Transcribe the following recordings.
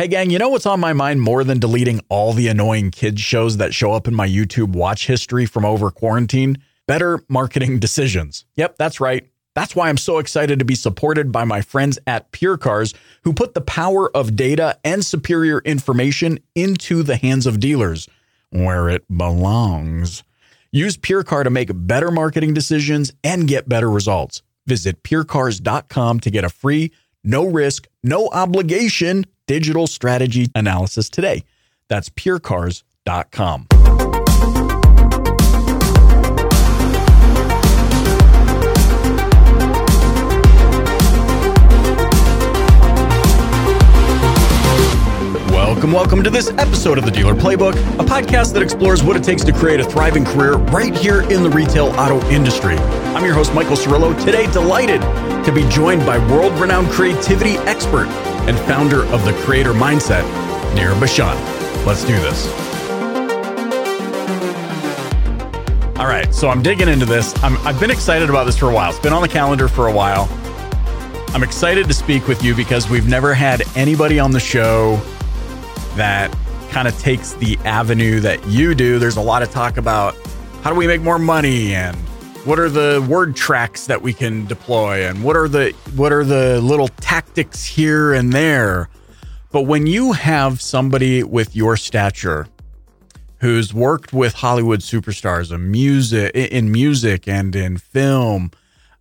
Hey, gang, you know what's on my mind more than deleting all the annoying kids' shows that show up in my YouTube watch history from over quarantine? Better marketing decisions. Yep, that's right. That's why I'm so excited to be supported by my friends at Pure Cars, who put the power of data and superior information into the hands of dealers where it belongs. Use PureCars to make better marketing decisions and get better results. Visit purecars.com to get a free, no risk, no obligation digital strategy analysis today. That's purecars.com. Welcome, welcome to this episode of the Dealer Playbook, a podcast that explores what it takes to create a thriving career right here in the retail auto industry. I'm your host, Michael Cirillo. Today, delighted to be joined by world renowned creativity expert and founder of the Creator Mindset, Nir Bashan. Let's do this. All right, so I'm digging into this. i have been excited about this for a while. It's been on the calendar for a while. I'm excited to speak with you because we've never had anybody on the show that kind of takes the avenue that you do. There's a lot of talk about how do we make more money and what are the word tracks that we can deploy and what are the what are the little tactics here and there. But when you have somebody with your stature who's worked with Hollywood superstars in music in music and in film,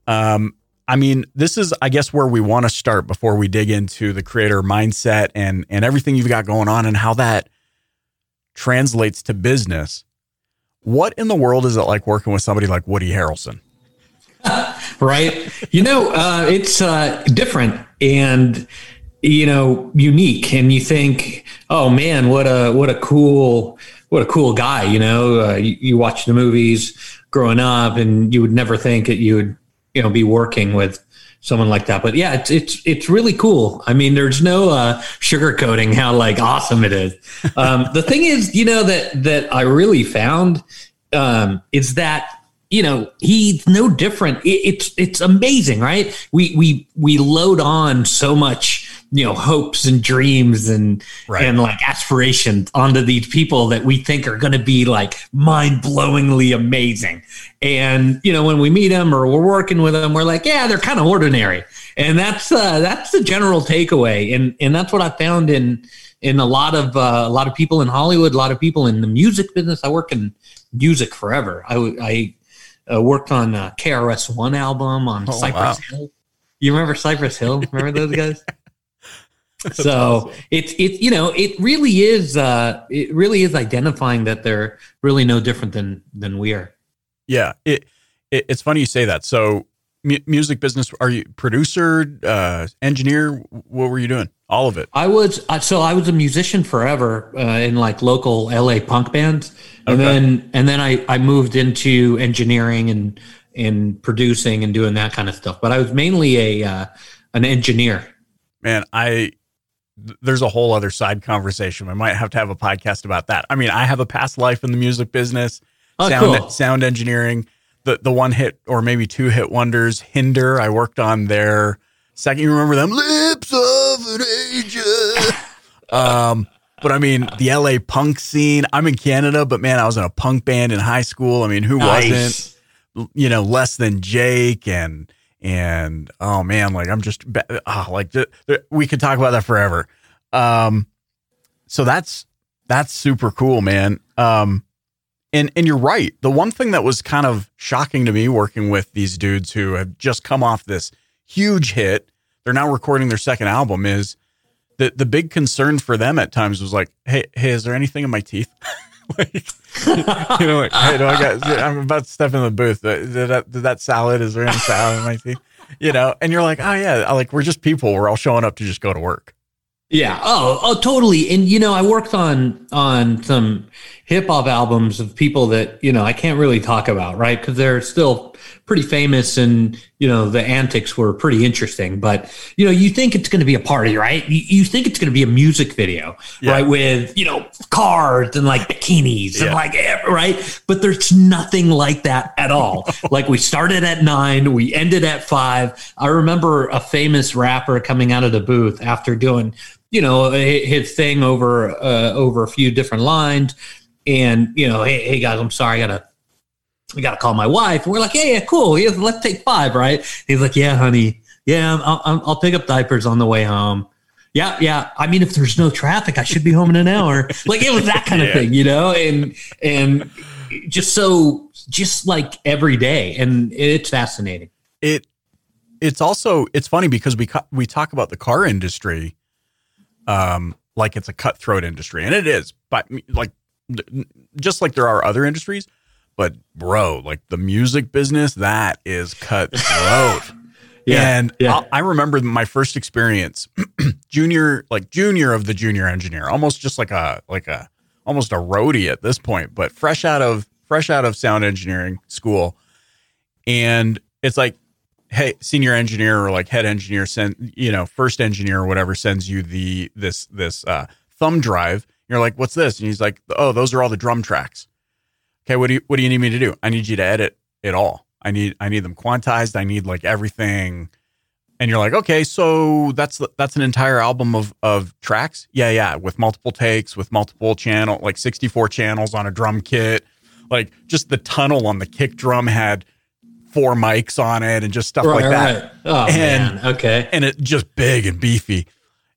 um, I mean, this is, I guess, where we want to start before we dig into the creator mindset and and everything you've got going on and how that translates to business. What in the world is it like working with somebody like Woody Harrelson? right. You know, uh, it's uh, different and you know unique, and you think, oh man, what a what a cool what a cool guy. You know, uh, you, you watch the movies growing up, and you would never think that you would you know be working with someone like that. But yeah, it's it's it's really cool. I mean, there's no uh, sugarcoating how like awesome it is. Um, the thing is, you know that that I really found um, is that you know he's no different. It, it's it's amazing, right? We we we load on so much you know hopes and dreams and right. and like aspirations onto these people that we think are going to be like mind-blowingly amazing. And you know when we meet them or we're working with them we're like yeah they're kind of ordinary. And that's uh that's the general takeaway. And and that's what i found in in a lot of uh, a lot of people in hollywood a lot of people in the music business. I work in music forever. I i uh, worked on uh, KRS-One album on oh, cypress wow. hill. You remember cypress hill? Remember those guys so awesome. it's it's you know it really is uh it really is identifying that they're really no different than than we are. Yeah it, it it's funny you say that. So m- music business are you producer uh engineer what were you doing? All of it. I was uh, so i was a musician forever uh, in like local la punk bands and okay. then and then i i moved into engineering and and producing and doing that kind of stuff. But i was mainly a uh, an engineer. Man i there's a whole other side conversation. We might have to have a podcast about that. I mean, I have a past life in the music business, oh, sound cool. sound engineering. The the one hit or maybe two hit wonders, Hinder. I worked on their second. You remember them? Lips of an Angel. um, but I mean, the LA punk scene. I'm in Canada, but man, I was in a punk band in high school. I mean, who nice. wasn't? You know, less than Jake and and oh man, like I'm just oh, like we could talk about that forever. Um, so that's that's super cool, man. Um, and and you're right. The one thing that was kind of shocking to me working with these dudes who have just come off this huge hit, they're now recording their second album. Is the the big concern for them at times was like, hey, hey, is there anything in my teeth? like, you know, like, hey, do I got? I'm about to step in the booth. Uh, did that, did that salad? Is there any salad in my teeth? You know, and you're like, oh yeah, like we're just people. We're all showing up to just go to work. Yeah. Oh, oh, totally. And you know, I worked on on some hip hop albums of people that you know I can't really talk about, right? Because they're still pretty famous, and you know the antics were pretty interesting. But you know, you think it's going to be a party, right? You, you think it's going to be a music video, yeah. right? With you know cars and like bikinis yeah. and like right, but there's nothing like that at all. like we started at nine, we ended at five. I remember a famous rapper coming out of the booth after doing you know, his thing over uh, over a few different lines, and you know, hey, hey guys, I'm sorry, I gotta I gotta call my wife. And we're like, yeah, yeah, cool. Yeah, let's take five, right? He's like, yeah, honey, yeah, I'll, I'll, pick up diapers on the way home. Yeah, yeah. I mean, if there's no traffic, I should be home in an hour. like it was that kind of yeah. thing, you know, and and just so just like every day, and it's fascinating. It it's also it's funny because we we talk about the car industry, um, like it's a cutthroat industry, and it is, but like just like there are other industries, but bro, like the music business, that is cutthroat. yeah, and yeah. I remember my first experience, junior, like junior of the junior engineer, almost just like a like a almost a roadie at this point, but fresh out of fresh out of sound engineering school, and it's like hey senior engineer or like head engineer send you know first engineer or whatever sends you the this this uh, thumb drive you're like what's this and he's like oh those are all the drum tracks okay what do you what do you need me to do i need you to edit it all i need i need them quantized i need like everything and you're like okay so that's that's an entire album of of tracks yeah yeah with multiple takes with multiple channel like 64 channels on a drum kit like just the tunnel on the kick drum had four mics on it and just stuff right, like that. Right. Oh and, man, okay. And it just big and beefy.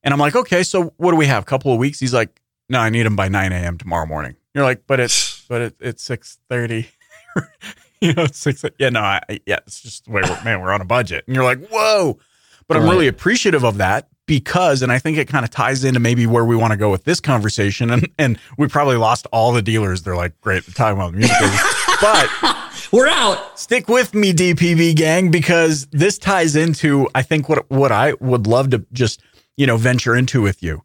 And I'm like, okay, so what do we have? A couple of weeks? He's like, no, I need them by 9 a.m. tomorrow morning. You're like, but it's but it, it's 6:30. you know, it's six. Yeah, no, I, yeah, it's just the way we're man, we're on a budget. And you're like, whoa. But right. I'm really appreciative of that because, and I think it kind of ties into maybe where we want to go with this conversation. And and we probably lost all the dealers. They're like, great, talking about the music but we're out. Stick with me, DPB gang, because this ties into I think what what I would love to just you know venture into with you.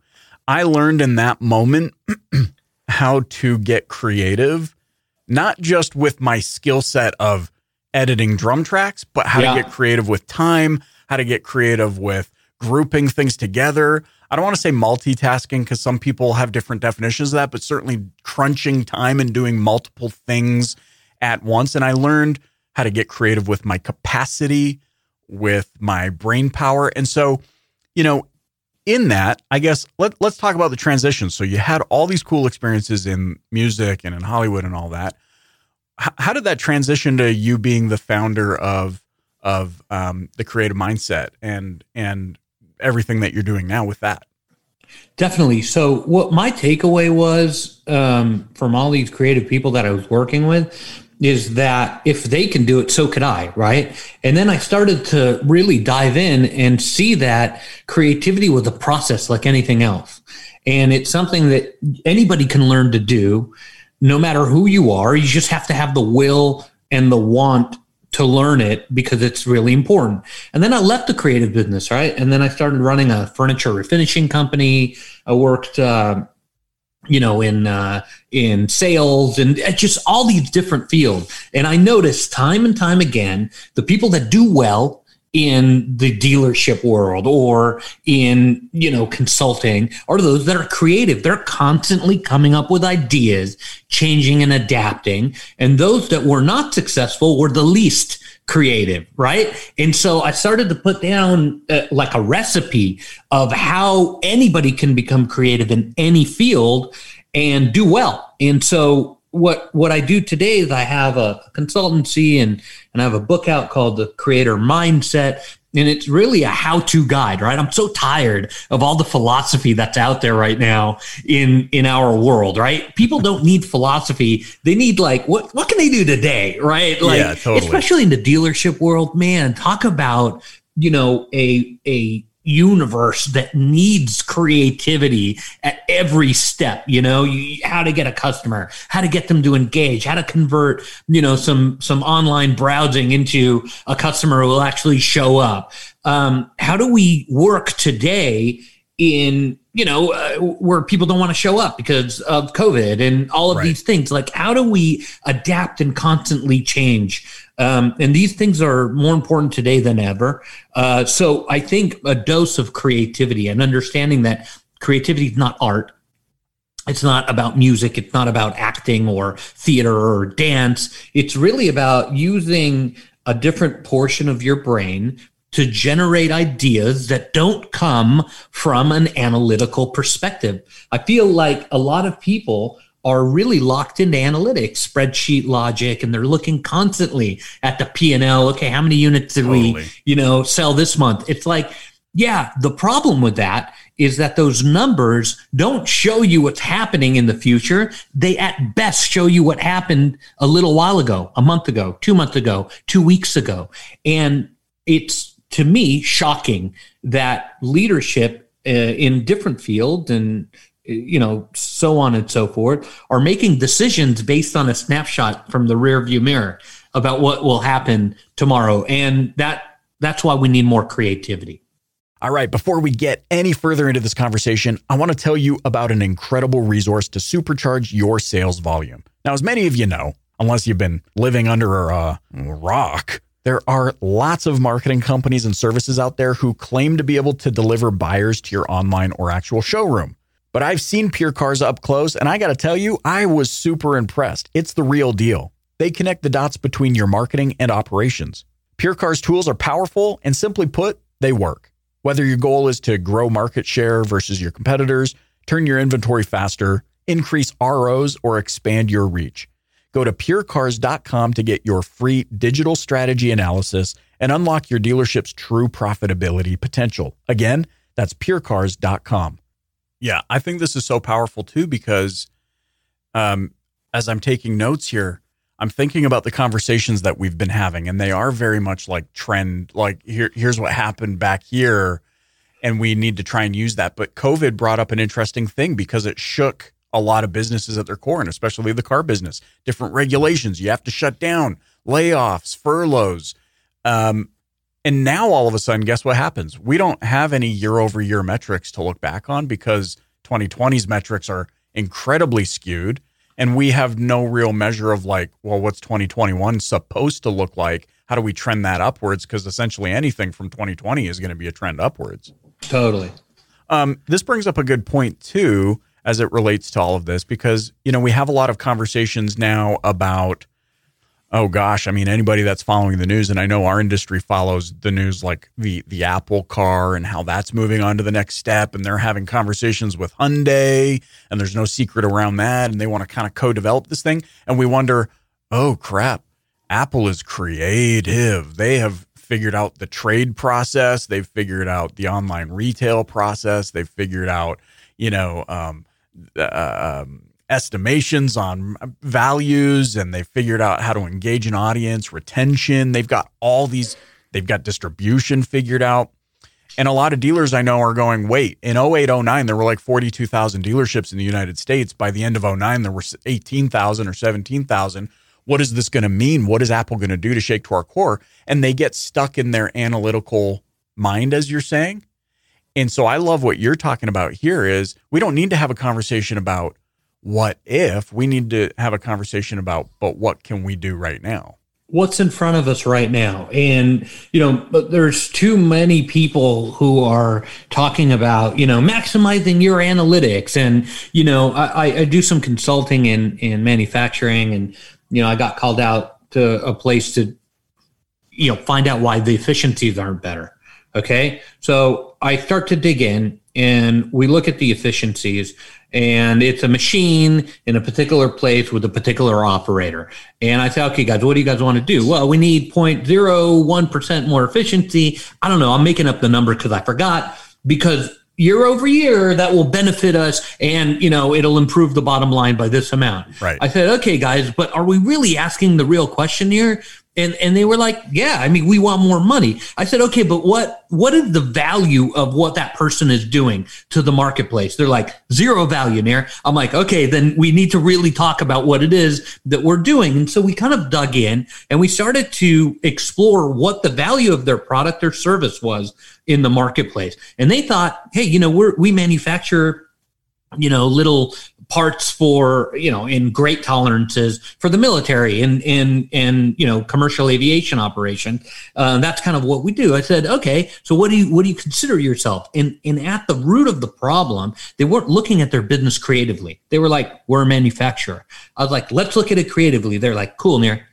I learned in that moment how to get creative, not just with my skill set of editing drum tracks, but how yeah. to get creative with time, how to get creative with grouping things together. I don't want to say multitasking because some people have different definitions of that, but certainly crunching time and doing multiple things at once. And I learned how to get creative with my capacity, with my brain power. And so, you know, in that, I guess let, let's talk about the transition. So you had all these cool experiences in music and in Hollywood and all that. H- how did that transition to you being the founder of of um, the creative mindset and and everything that you're doing now with that? Definitely. So, what my takeaway was um, from all these creative people that I was working with is that if they can do it, so could I, right? And then I started to really dive in and see that creativity was a process like anything else. And it's something that anybody can learn to do, no matter who you are. You just have to have the will and the want to learn it because it's really important. And then I left the creative business, right? And then I started running a furniture refinishing company. I worked, uh, you know, in uh, in sales and just all these different fields. And I noticed time and time again the people that do well in the dealership world or in you know consulting are those that are creative they're constantly coming up with ideas changing and adapting and those that were not successful were the least creative right? And so i started to put down uh, like a recipe of how anybody can become creative in any field and do well. And so what what I do today is I have a consultancy and and I have a book out called The Creator Mindset and it's really a how-to guide right? I'm so tired of all the philosophy that's out there right now in in our world right? People don't need philosophy. They need like what what can they do today right? Like yeah, totally. especially in the dealership world man talk about you know a a universe that needs creativity at every step you know? You, how to get a customer how to get them to engage how to convert you know some some online browsing into a customer who will actually show up. Um, how do we work today in you know uh, where people don't want to show up because of covid and all of right. these things? Like how do we adapt and constantly change um, and these things are more important today than ever. Uh, so I think a dose of creativity and understanding that creativity is not art. It's not about music. It's not about acting or theater or dance. It's really about using a different portion of your brain to generate ideas that don't come from an analytical perspective. I feel like a lot of people are really locked into analytics, spreadsheet logic, and they're looking constantly at the P and L. Okay, how many units did totally. we, you know, sell this month? It's like, yeah, the problem with that is that those numbers don't show you what's happening in the future. They at best show you what happened a little while ago, a month ago, two months ago, two weeks ago. And it's to me shocking that leadership uh, in different fields and you know so on and so forth are making decisions based on a snapshot from the rear view mirror about what will happen tomorrow and that that's why we need more creativity all right, before we get any further into this conversation, I want to tell you about an incredible resource to supercharge your sales volume. Now, as many of you know, unless you've been living under a uh, rock, there are lots of marketing companies and services out there who claim to be able to deliver buyers to your online or actual showroom. But I've seen Pure Cars up close, and I got to tell you, I was super impressed. It's the real deal. They connect the dots between your marketing and operations. Pure Cars tools are powerful, and simply put, they work. Whether your goal is to grow market share versus your competitors, turn your inventory faster, increase ROs, or expand your reach, go to purecars.com to get your free digital strategy analysis and unlock your dealership's true profitability potential. Again, that's purecars.com. Yeah, I think this is so powerful too because um, as I'm taking notes here, I'm thinking about the conversations that we've been having, and they are very much like trend. Like here, here's what happened back here, and we need to try and use that. But COVID brought up an interesting thing because it shook a lot of businesses at their core, and especially the car business. Different regulations, you have to shut down, layoffs, furloughs, um, and now all of a sudden, guess what happens? We don't have any year-over-year metrics to look back on because 2020's metrics are incredibly skewed and we have no real measure of like, well, what's 2021 supposed to look like? How do we trend that upwards? Because essentially anything from 2020 is going to be a trend upwards. Totally. Um, this brings up a good point too, as it relates to all of this, because you know we have a lot of conversations now about Oh gosh, I mean anybody that's following the news and I know our industry follows the news like the the Apple car and how that's moving on to the next step and they're having conversations with Hyundai and there's no secret around that and they want to kind of co-develop this thing. And we wonder, "Oh crap, Apple is creative. They have figured out the trade process, they've figured out the online retail process, they've figured out, you know, um, uh, um estimations on values and they figured out how to engage an audience, retention. They've got all these, they've got distribution figured out. And a lot of dealers I know are going, wait, in 08, 09, there were like 42,000 dealerships in the United States. By the end of 09, there were 18,000 or 17,000. What is this going to mean? What is Apple going to do to shake to our core? And they get stuck in their analytical mind, as you're saying. And so I love what you're talking about here is we don't need to have a conversation about what if we need to have a conversation about but what can we do right now? What's in front of us right now? And you know but there's too many people who are talking about you know maximizing your analytics. And you know i, I do some consulting in in manufacturing and you know i got called out to a place to you know find out why the efficiencies aren't better. Okay? So i start to dig in and we look at the efficiencies and it's a machine in a particular place with a particular operator. And I say, okay, guys, what do you guys want to do? Well, we need 0.01% more efficiency. I don't know. I'm making up the number because I forgot because year over year that will benefit us and you know it'll improve the bottom line by this amount right i said okay guys but are we really asking the real question here and and they were like, "Yeah, I mean, we want more money." I said, "Okay, but what what is the value of what that person is doing to the marketplace?" They're like, zero value, Nir." I'm like, "Okay, then we need to really talk about what it is that we're doing." And so we kind of dug in and we started to explore what the value of their product or service was in the marketplace. And they thought, "Hey, you know, we're we manufacture you know little parts for you know in great tolerances for the military and in in you know commercial aviation operation uh, that's kind of what we do i said okay so what do you what do you consider yourself and and at the root of the problem they weren't looking at their business creatively they were like we're a manufacturer i was like let's look at it creatively they're like cool Nir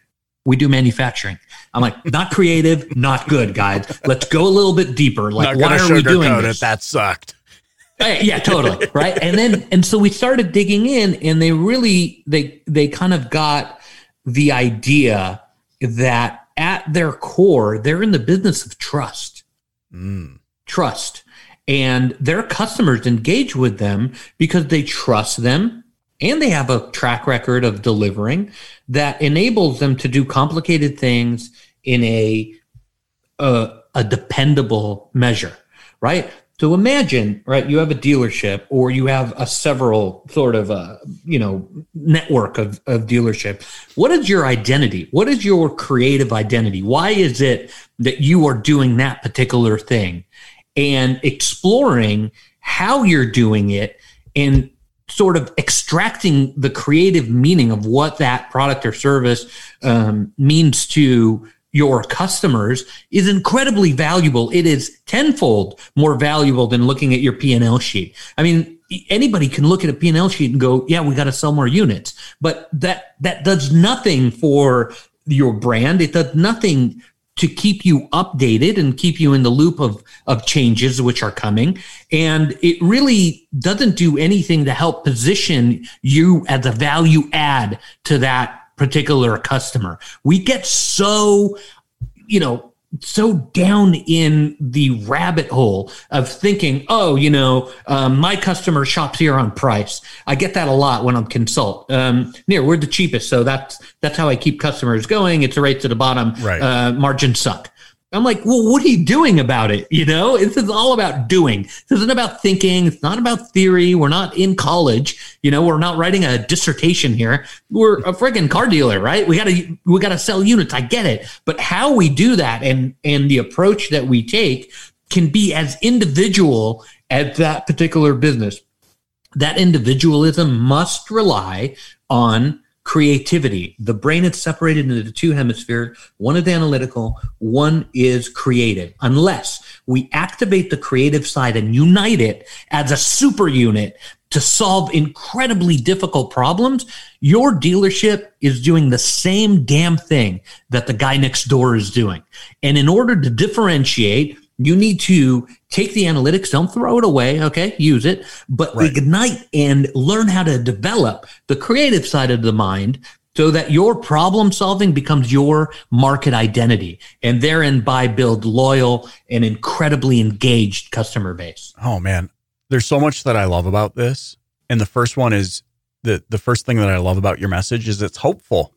we do manufacturing. I'm like, not creative, not good, guys. Let's go a little bit deeper. Like, why are we doing this? It. That sucked. Yeah, totally. Right. And then, and so we started digging in and they really, they, they kind of got the idea that at their core, they're in the business of trust. Mm. Trust. And their customers engage with them because they trust them and they have a track record of delivering that enables them to do complicated things in a a, a dependable measure, right? So imagine, right, you have a dealership or you have a several sort of a, you know, network of, of dealership. What is your identity? What is your creative identity? Why is it that you are doing that particular thing? And exploring how you're doing it and sort of extracting the creative meaning of what that product or service um, means to your customers is incredibly valuable. It is tenfold more valuable than looking at your P&L sheet. I mean, anybody can look at a P&L sheet and go, yeah, we got to sell more units. But that, that does nothing for your brand. It does nothing to keep you updated and keep you in the loop of, of changes which are coming. And it really doesn't do anything to help position you as a value add to that particular customer. We get so, you know, so down in the rabbit hole of thinking, oh, you know, um, my customer shops here on price. I get that a lot when I'm consult. Um, Nir, we're the cheapest, so that's that's how I keep customers going. It's a race to the bottom. Right. Uh, margins suck. I'm like, well, what are you doing about it? You know, this is all about doing. This isn't about thinking. It's not about theory. We're not in college. You know, we're not writing a dissertation here. We're a friggin' car dealer, right? We gotta, we gotta sell units. I get it. But how we do that and, and the approach that we take can be as individual as that particular business. That individualism must rely on creativity. The brain is separated into two hemispheres. One is analytical, one is creative. Unless we activate the creative side and unite it as a super unit to solve incredibly difficult problems, your dealership is doing the same damn thing that the guy next door is doing. And in order to differentiate, you need to take the analytics, don't throw it away, okay? Use it, but right. ignite and learn how to develop the creative side of the mind so that your problem solving becomes your market identity and therein by build loyal and incredibly engaged customer base. Oh man, there's so much that I love about this. And the first one is the the first thing that I love about your message is it's hopeful.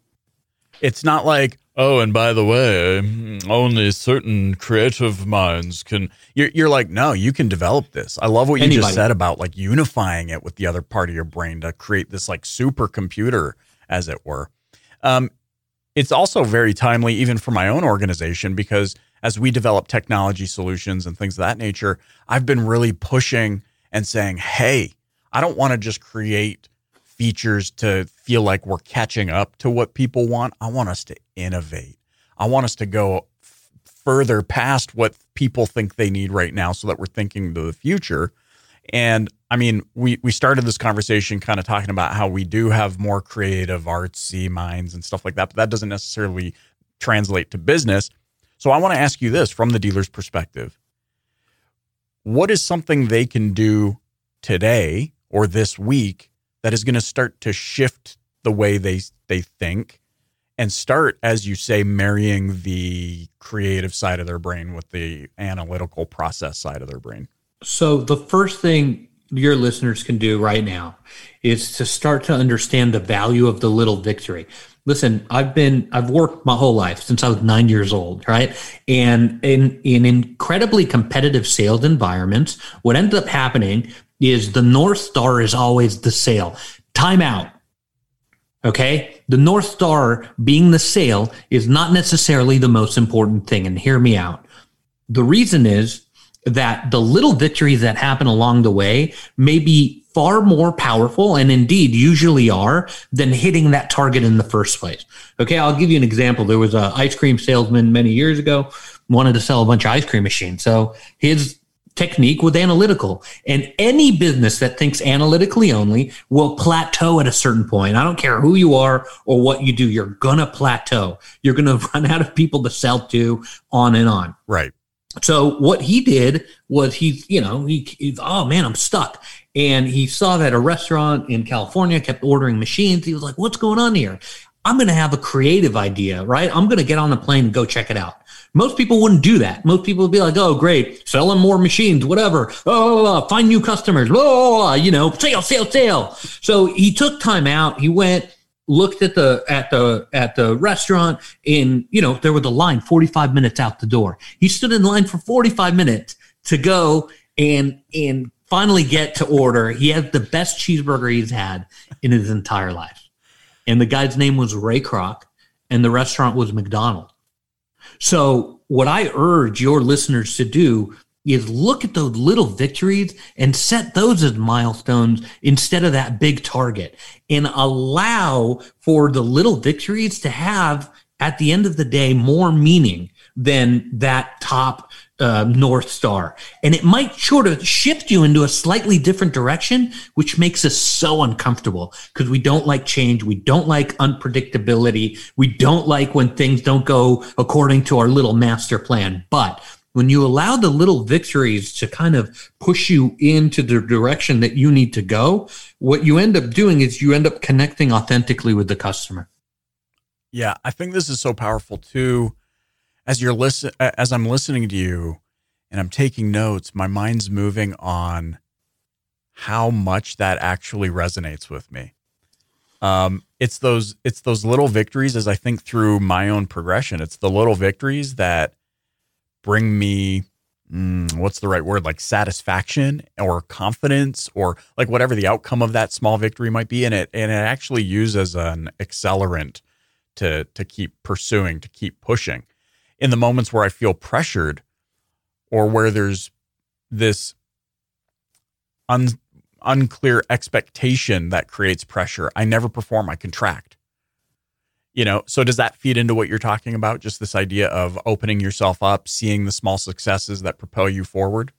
It's not like, oh, and by the way, only certain creative minds can. You're, you're like, no, you can develop this. I love what you Anybody. just said about like unifying it with the other part of your brain to create this like supercomputer, as it were. Um, it's also very timely, even for my own organization, because as we develop technology solutions and things of that nature, I've been really pushing and saying, hey, I don't want to just create features to feel like we're catching up to what people want. I want us to innovate. I want us to go f- further past what people think they need right now so that we're thinking to the future. And I mean, we we started this conversation kind of talking about how we do have more creative artsy minds and stuff like that, but that doesn't necessarily translate to business. So I want to ask you this from the dealer's perspective. What is something they can do today or this week that is going to start to shift the way they they think and start as you say marrying the creative side of their brain with the analytical process side of their brain. So the first thing your listeners can do right now is to start to understand the value of the little victory. Listen i've been i've worked my whole life since i was nine years old right? And in in incredibly competitive sales environments what ends up happening is the North Star is always the sale. Timeout. Okay. The North Star being the sale is not necessarily the most important thing. And hear me out. The reason is that the little victories that happen along the way may be far more powerful and indeed usually are than hitting that target in the first place. Okay. I'll give you an example. There was an ice cream salesman many years ago wanted to sell a bunch of ice cream machines. So his technique with analytical. And any business that thinks analytically only will plateau at a certain point. I don't care who you are or what you do, you're going to plateau. You're going to run out of people to sell to, on and on. Right. So what he did was he, you know, he, he, oh man, I'm stuck. And he saw that a restaurant in California kept ordering machines. He was like, what's going on here? I'm going to have a creative idea, right? I'm going to get on a plane and go check it out. Most people wouldn't do that. Most people would be like, oh, great, selling more machines, whatever. Oh, find new customers. Oh, you know, sale, sale, sale. So he took time out. He went, looked at the at the at the restaurant and you know there was a line 45 minutes out the door he stood in line for 45 minutes to go and and finally get to order he had the best cheeseburger he's had in his entire life and the guy's name was ray kroc and the restaurant was mcdonald so what i urge your listeners to do is look at those little victories and set those as milestones instead of that big target and allow for the little victories to have at the end of the day more meaning than that top uh, north star and it might sort of shift you into a slightly different direction which makes us so uncomfortable because we don't like change we don't like unpredictability we don't like when things don't go according to our little master plan but when you allow the little victories to kind of push you into the direction that you need to go, what you end up doing is you end up connecting authentically with the customer. Yeah, I think this is so powerful too. As you're listen, as I'm listening to you, and I'm taking notes, my mind's moving on how much that actually resonates with me. Um, it's those it's those little victories as I think through my own progression. It's the little victories that bring me mm, what's the right word like satisfaction or confidence or like whatever the outcome of that small victory might be in it and it actually uses an accelerant to to keep pursuing to keep pushing in the moments where i feel pressured or where there's this un, unclear expectation that creates pressure i never perform i contract. You know so does that feed into what you're talking about? Just this idea of opening yourself up seeing the small successes that propel you forward?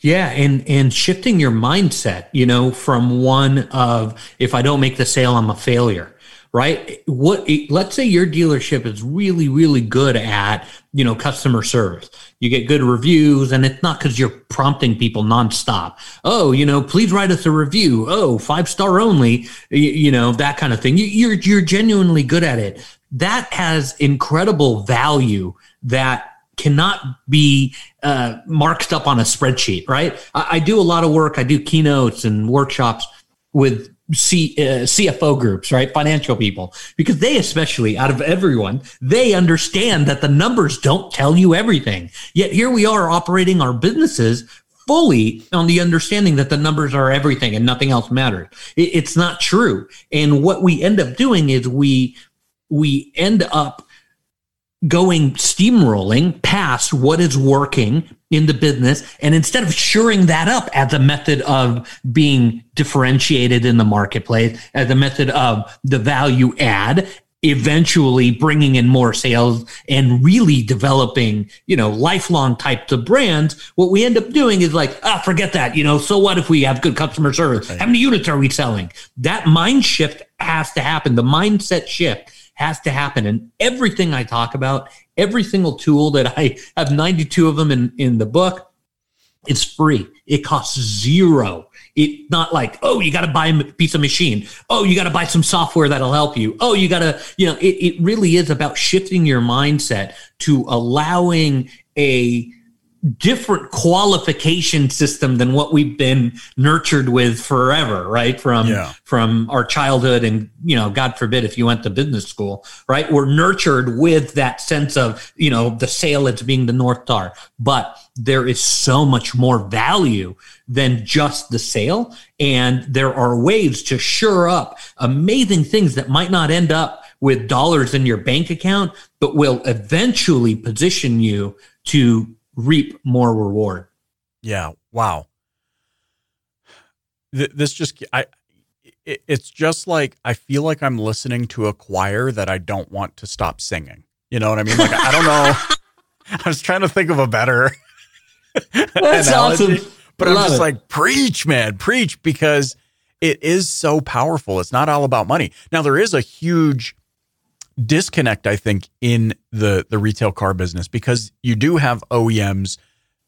Yeah, and and shifting your mindset, you know, from one of if I don't make the sale, I'm a failure, right? What let's say your dealership is really really good at, you know, customer service. You get good reviews and it's not cuz you're prompting people nonstop. Oh, you know, please write us a review. Oh, five star only, you, you know, that kind of thing. You, you're you're genuinely good at it. That has incredible value that cannot be uh, marked up on a spreadsheet, right? I, I, do a lot of work. I do keynotes and workshops with C, uh, CFO groups, right? Financial people, because they especially out of everyone, they understand that the numbers don't tell you everything. Yet here we are operating our businesses fully on the understanding that the numbers are everything and nothing else matters. It, it's not true. And what we end up doing is we, we end up going steamrolling past what is working in the business and instead of shoring that up as a method of being differentiated in the marketplace as a method of the value add eventually bringing in more sales and really developing you know lifelong types of brands what we end up doing is like ah forget that. You know so what if we have good customer service? How many units are we selling? That mind shift has to happen. The mindset shift has to happen. And everything I talk about, every single tool that I have 92 of them in, in the book, it's free. It costs zero. It not like, oh, you got to buy a piece of machine. Oh, you got to buy some software that'll help you. Oh, you got to, you know, it, it really is about shifting your mindset to allowing a different qualification system than what we've been nurtured with forever right? From yeah. from our childhood and you know god forbid if you went to business school right? We're nurtured with that sense of you know the sale as being the north star. But there is so much more value than just the sale. And there are ways to shore up amazing things that might not end up with dollars in your bank account but will eventually position you to reap more reward. Yeah. Wow. This just, I, it's just like I feel like I'm listening to a choir that I don't want to stop singing. You know what I mean? Like I don't know. I was trying to think of a better That's awesome. But Love I'm just it. like, preach, man, preach, because it is so powerful. It's not all about money. Now, there is a huge disconnect, I think, in the the retail car business because you do have OEMs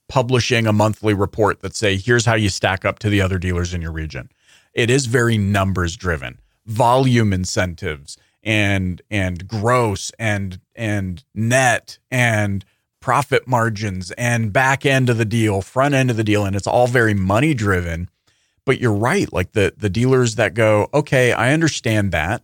publishing a monthly report that say, here's how you stack up to the other dealers in your region. It is very numbers driven, volume incentives and and gross and and net and profit margins and back end of the deal, front end of the deal, and it's all very money driven. But you're right, like the the dealers that go, okay, I understand that.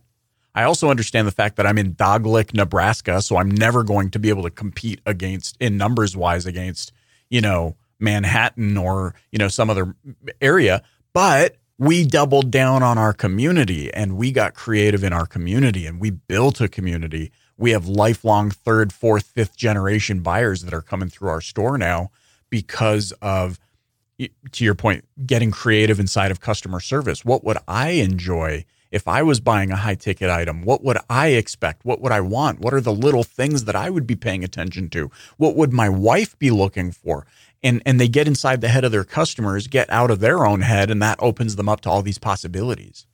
I also understand the fact that I'm in Dog Lick, Nebraska, so I'm never going to be able to compete against in numbers wise against, you know, Manhattan or, you know, some other area. But we doubled down on our community and we got creative in our community and we built a community. We have lifelong third, fourth, fifth generation buyers that are coming through our store now because of to your point, getting creative inside of customer service. What would I enjoy if I was buying a high ticket item? What would I expect? What would I want? What are the little things that I would be paying attention to? What would my wife be looking for? And and they get inside the head of their customers, get out of their own head, and that opens them up to all these possibilities.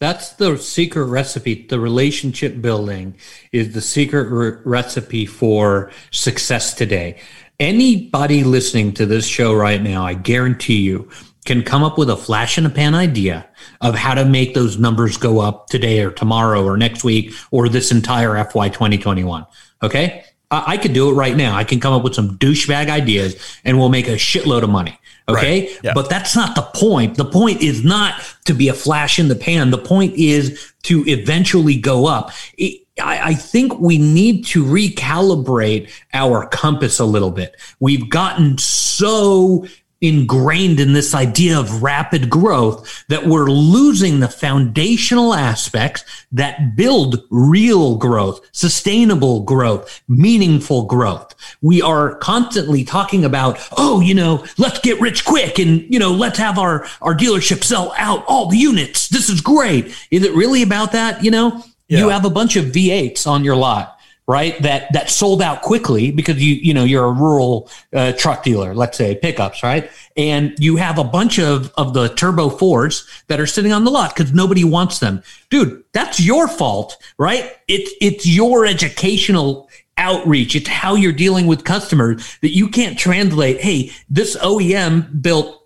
That's the secret recipe. The relationship building is the secret re- recipe for success today. Anybody listening to this show right now, I guarantee you, can come up with a flash in a pan idea of how to make those numbers go up today or tomorrow or next week or this entire FY 2021. Okay. I, I could do it right now. I can come up with some douchebag ideas and we'll make a shitload of money. Okay. Right. Yeah. But that's not the point. The point is not to be a flash in the pan. The point is to eventually go up. It, I, I think we need to recalibrate our compass a little bit. We've gotten so ingrained in this idea of rapid growth that we're losing the foundational aspects that build real growth, sustainable growth, meaningful growth. We are constantly talking about, oh, you know, let's get rich quick and, you know, let's have our, our dealership sell out all the units. This is great. Is it really about that? You know, yeah. You have a bunch of V8s on your lot, right? That that sold out quickly because you you know you're a rural uh, truck dealer, let's say pickups, right? And you have a bunch of of the turbo fours that are sitting on the lot because nobody wants them, dude. That's your fault, right? It's it's your educational outreach. It's how you're dealing with customers that you can't translate. Hey, this OEM built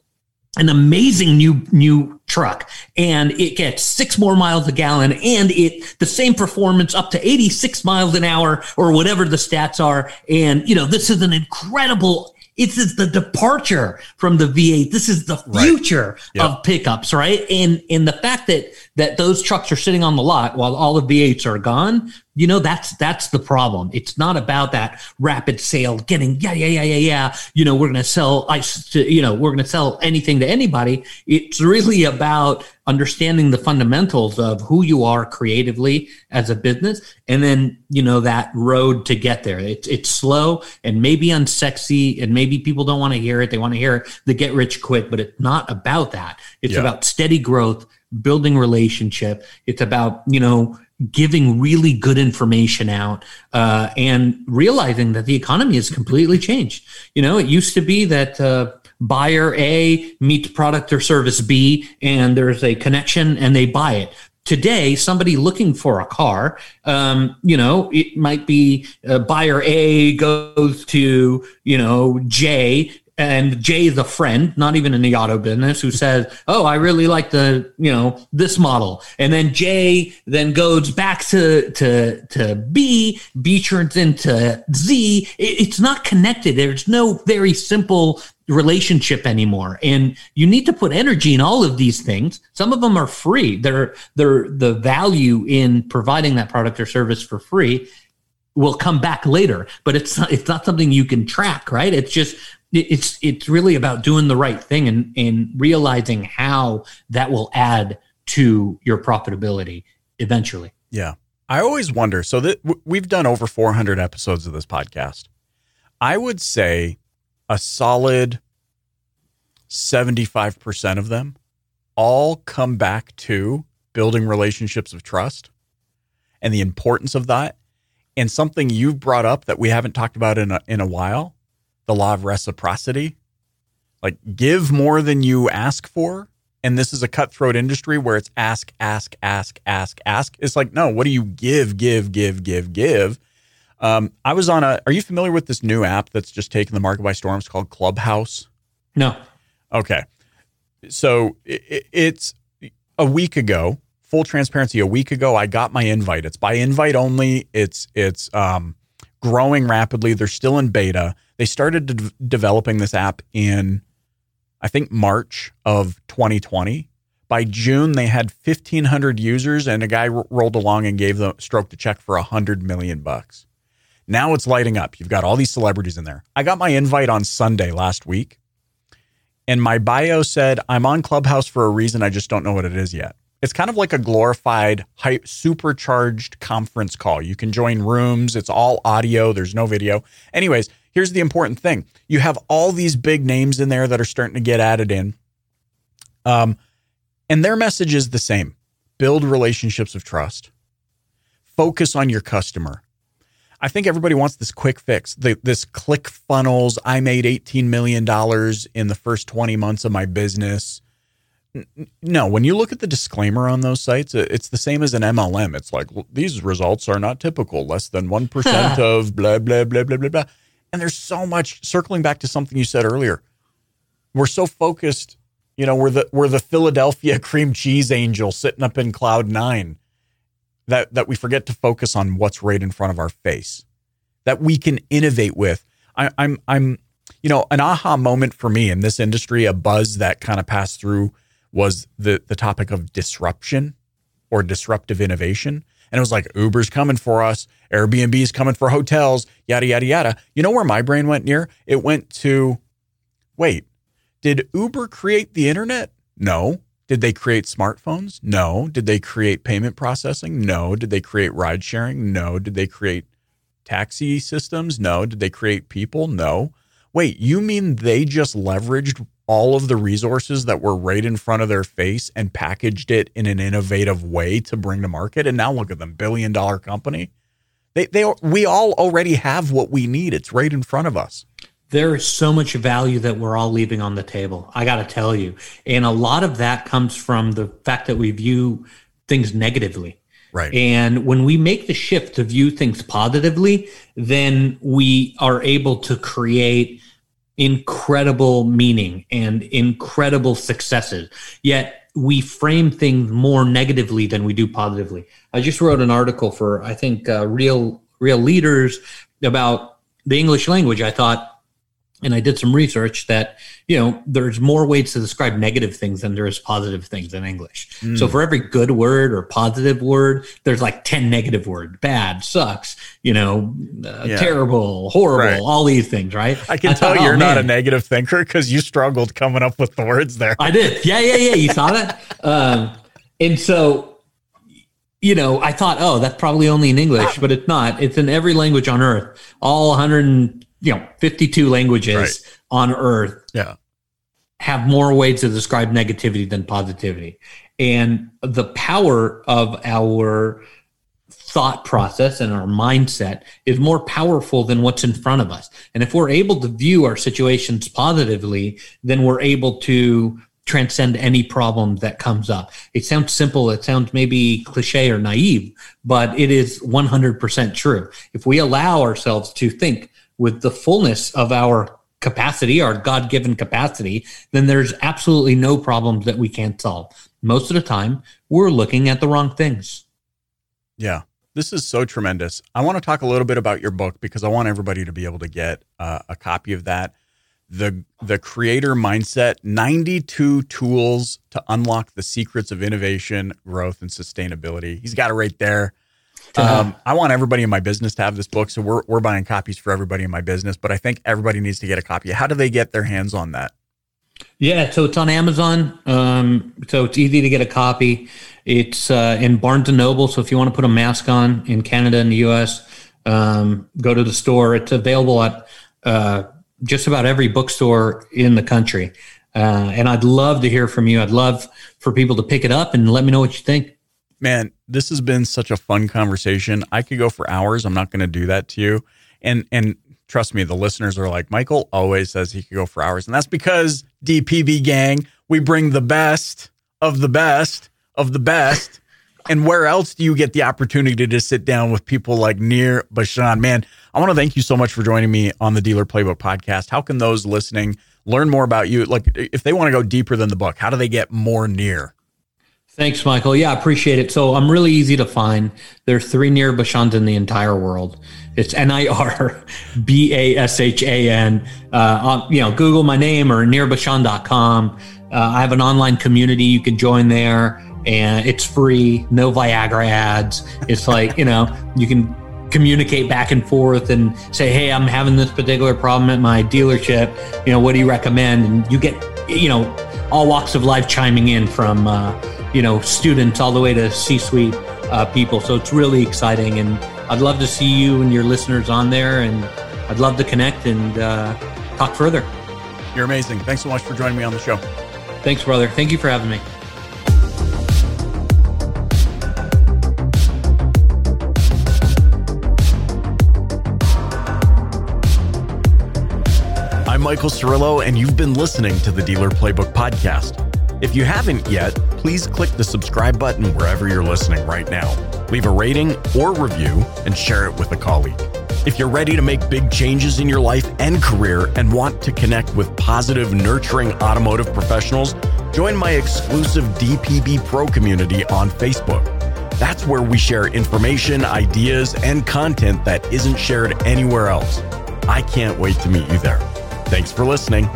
an amazing new new truck and it gets six more miles a gallon and it the same performance up to 86 miles an hour or whatever the stats are and you know this is an incredible it's the departure from the V8. This is the future right. yep. of pickups, right? And and the fact that that those trucks are sitting on the lot while all the V8s are gone, you know, that's that's the problem. It's not about that rapid sale, getting yeah, yeah, yeah, yeah, yeah. You know, we're gonna sell ice to, you know, we're gonna sell anything to anybody. It's really about understanding the fundamentals of who you are creatively as a business, and then you know that road to get there. It's it's slow and maybe unsexy, and maybe people don't want to hear it. They want to hear the get rich quick, but it's not about that. It's yeah. about steady growth building relationship. It's about, you know, giving really good information out uh, and realizing that the economy has completely changed. You know, it used to be that uh, buyer A meets product or service B and there's a connection and they buy it. Today, somebody looking for a car, um, you know, it might be uh, buyer A goes to, you know, J and Jay the friend, not even in the auto business, who says, "Oh, I really like the you know this model," and then Jay then goes back to to to B. B turns into Z. it's not connected. There's no very simple relationship anymore, and you need to put energy in all of these things. Some of them are free. They're they're the value in providing that product or service for free will come back later but it's not, it's not something you can track right it's just it's it's really about doing the right thing and and realizing how that will add to your profitability eventually. Yeah. I always wonder. So that we've done over 400 episodes of this podcast. I would say a solid 75% of them all come back to building relationships of trust and the importance of that. And something you've brought up that we haven't talked about in a, in a while the law of reciprocity. Like give more than you ask for. And this is a cutthroat industry where it's ask, ask, ask, ask, ask. It's like, no, what do you give, give, give, give, give? Um, I was on a, are you familiar with this new app that's just taken the market by storm? It's called Clubhouse. No. Okay. So it, it's a week ago, full transparency, a week ago, I got my invite. It's by invite only. It's, it's, um, growing rapidly. They're still in beta. They started de- developing this app in, I think, March of 2020. By June, they had 1,500 users, and a guy r- rolled along and gave them stroke a check for a hundred million bucks. Now it's lighting up. You've got all these celebrities in there. I got my invite on Sunday last week, and my bio said, "I'm on Clubhouse for a reason. I just don't know what it is yet." It's kind of like a glorified, high, supercharged conference call. You can join rooms. It's all audio. There's no video. Anyways, here's the important thing: you have all these big names in there that are starting to get added in, um, and their message is the same: build relationships of trust, focus on your customer. I think everybody wants this quick fix. The, this ClickFunnels. I made $18 million in the first 20 months of my business no, when you look at the disclaimer on those sites, it's the same as an MLM. It's like these results are not typical, less than 1% of blah, blah, blah, blah, blah, blah. And there's so much circling back to something you said earlier. We're so focused, you know, we're the we're the Philadelphia cream cheese angel sitting up in cloud nine that that we forget to focus on what's right in front of our face. That we can innovate with. I, I'm I'm you know, an aha moment for me in this industry, a buzz that kind of passed through was the the topic of disruption or disruptive innovation. And it was like Uber's coming for us, Airbnb's coming for hotels, yada yada yada. You know where my brain went Nir? It went to wait, did Uber create the internet? No. Did they create smartphones? No. Did they create payment processing? No. Did they create ride sharing? No. Did they create taxi systems? No. Did they create people? No. Wait, you mean they just leveraged all of the resources that were right in front of their face and packaged it in an innovative way to bring to market. And now look at them, billion dollar company. They, they, we all already have what we need. It's right in front of us. There is so much value that we're all leaving on the table. I got to tell you. And a lot of that comes from the fact that we view things negatively. Right. And when we make the shift to view things positively, then we are able to create incredible meaning and incredible successes. Yet we frame things more negatively than we do positively. I just wrote an article for I think uh, real real leaders about the English language. I thought and I did some research that you know there's more ways to describe negative things than there is positive things in English. Mm. So for every good word or positive word, there's like ten negative words: bad, sucks, you know, uh, yeah. terrible, horrible, right. all these things. Right? I can I tell thought, you're oh, not a negative thinker because you struggled coming up with the words there. I did. Yeah, yeah, yeah. You saw that, um, and so. You know, I thought, oh, that's probably only in English, but it's not. It's in every language on earth. All 100 you know 52 languages right. on earth yeah have more ways to describe negativity than positivity and the power of our thought process and our mindset is more powerful than what's in front of us and if we're able to view our situations positively then we're able to transcend any problem that comes up. It sounds simple, it sounds maybe cliche or naive, but it is 100% true. If we allow ourselves to think with the fullness of our capacity, our God given capacity, then there's absolutely no problems that we can't solve. Most of the time, we're looking at the wrong things. Yeah. This is so tremendous. I want to talk a little bit about your book because I want everybody to be able to get uh, a copy of that. The the creator mindset 92 tools to unlock the secrets of innovation, growth and sustainability. He's got it right there. Um, I want everybody in my business to have this book, so we're we're buying copies for everybody in my business. But I think everybody needs to get a copy. How do they get their hands on that? Yeah, so it's on Amazon. Um, so it's easy to get a copy. It's uh, in Barnes and Noble. So if you want to put a mask on in Canada and the U.S., um, go to the store. It's available at uh, just about every bookstore in the country. Uh, and I'd love to hear from you. I'd love for people to pick it up and let me know what you think man, this has been such a fun conversation. I could go for hours. I'm not going to do that to you. And and trust me, the listeners are like, Michael always says he could go for hours. And that's because DPB gang, we bring the best of the best of the best. and where else do you get the opportunity to sit down with people like Nir Bashan? Man, I want to thank you so much for joining me on the Dealer Playbook podcast. How can those listening learn more about you? Like, if they want to go deeper than the book, how do they get more Nir? Thanks, Michael. Yeah, I appreciate it. So I'm really easy to find. There are three Nir Bashans in the entire world. It's N I R B A S H A N. Uh, you know, Google my name or nirbashan.com. Uh, I have an online community. You can join there and it's free. No Viagra ads. It's like, you know, you can communicate back and forth and say, Hey, I'm having this particular problem at my dealership. You know, what do you recommend? And you get, you know, all walks of life chiming in from, uh, you know, students all the way to C suite uh, people. So it's really exciting. And I'd love to see you and your listeners on there. And I'd love to connect and uh, talk further. You're amazing. Thanks so much for joining me on the show. Thanks, brother. Thank you for having me. I'm Michael Cirillo, and you've been listening to the Dealer Playbook Podcast. If you haven't yet, please click the subscribe button wherever you're listening right now. Leave a rating or review and share it with a colleague. If you're ready to make big changes in your life and career and want to connect with positive, nurturing automotive professionals, join my exclusive DPB Pro community on Facebook. That's where we share information, ideas, and content that isn't shared anywhere else. I can't wait to meet you there. Thanks for listening.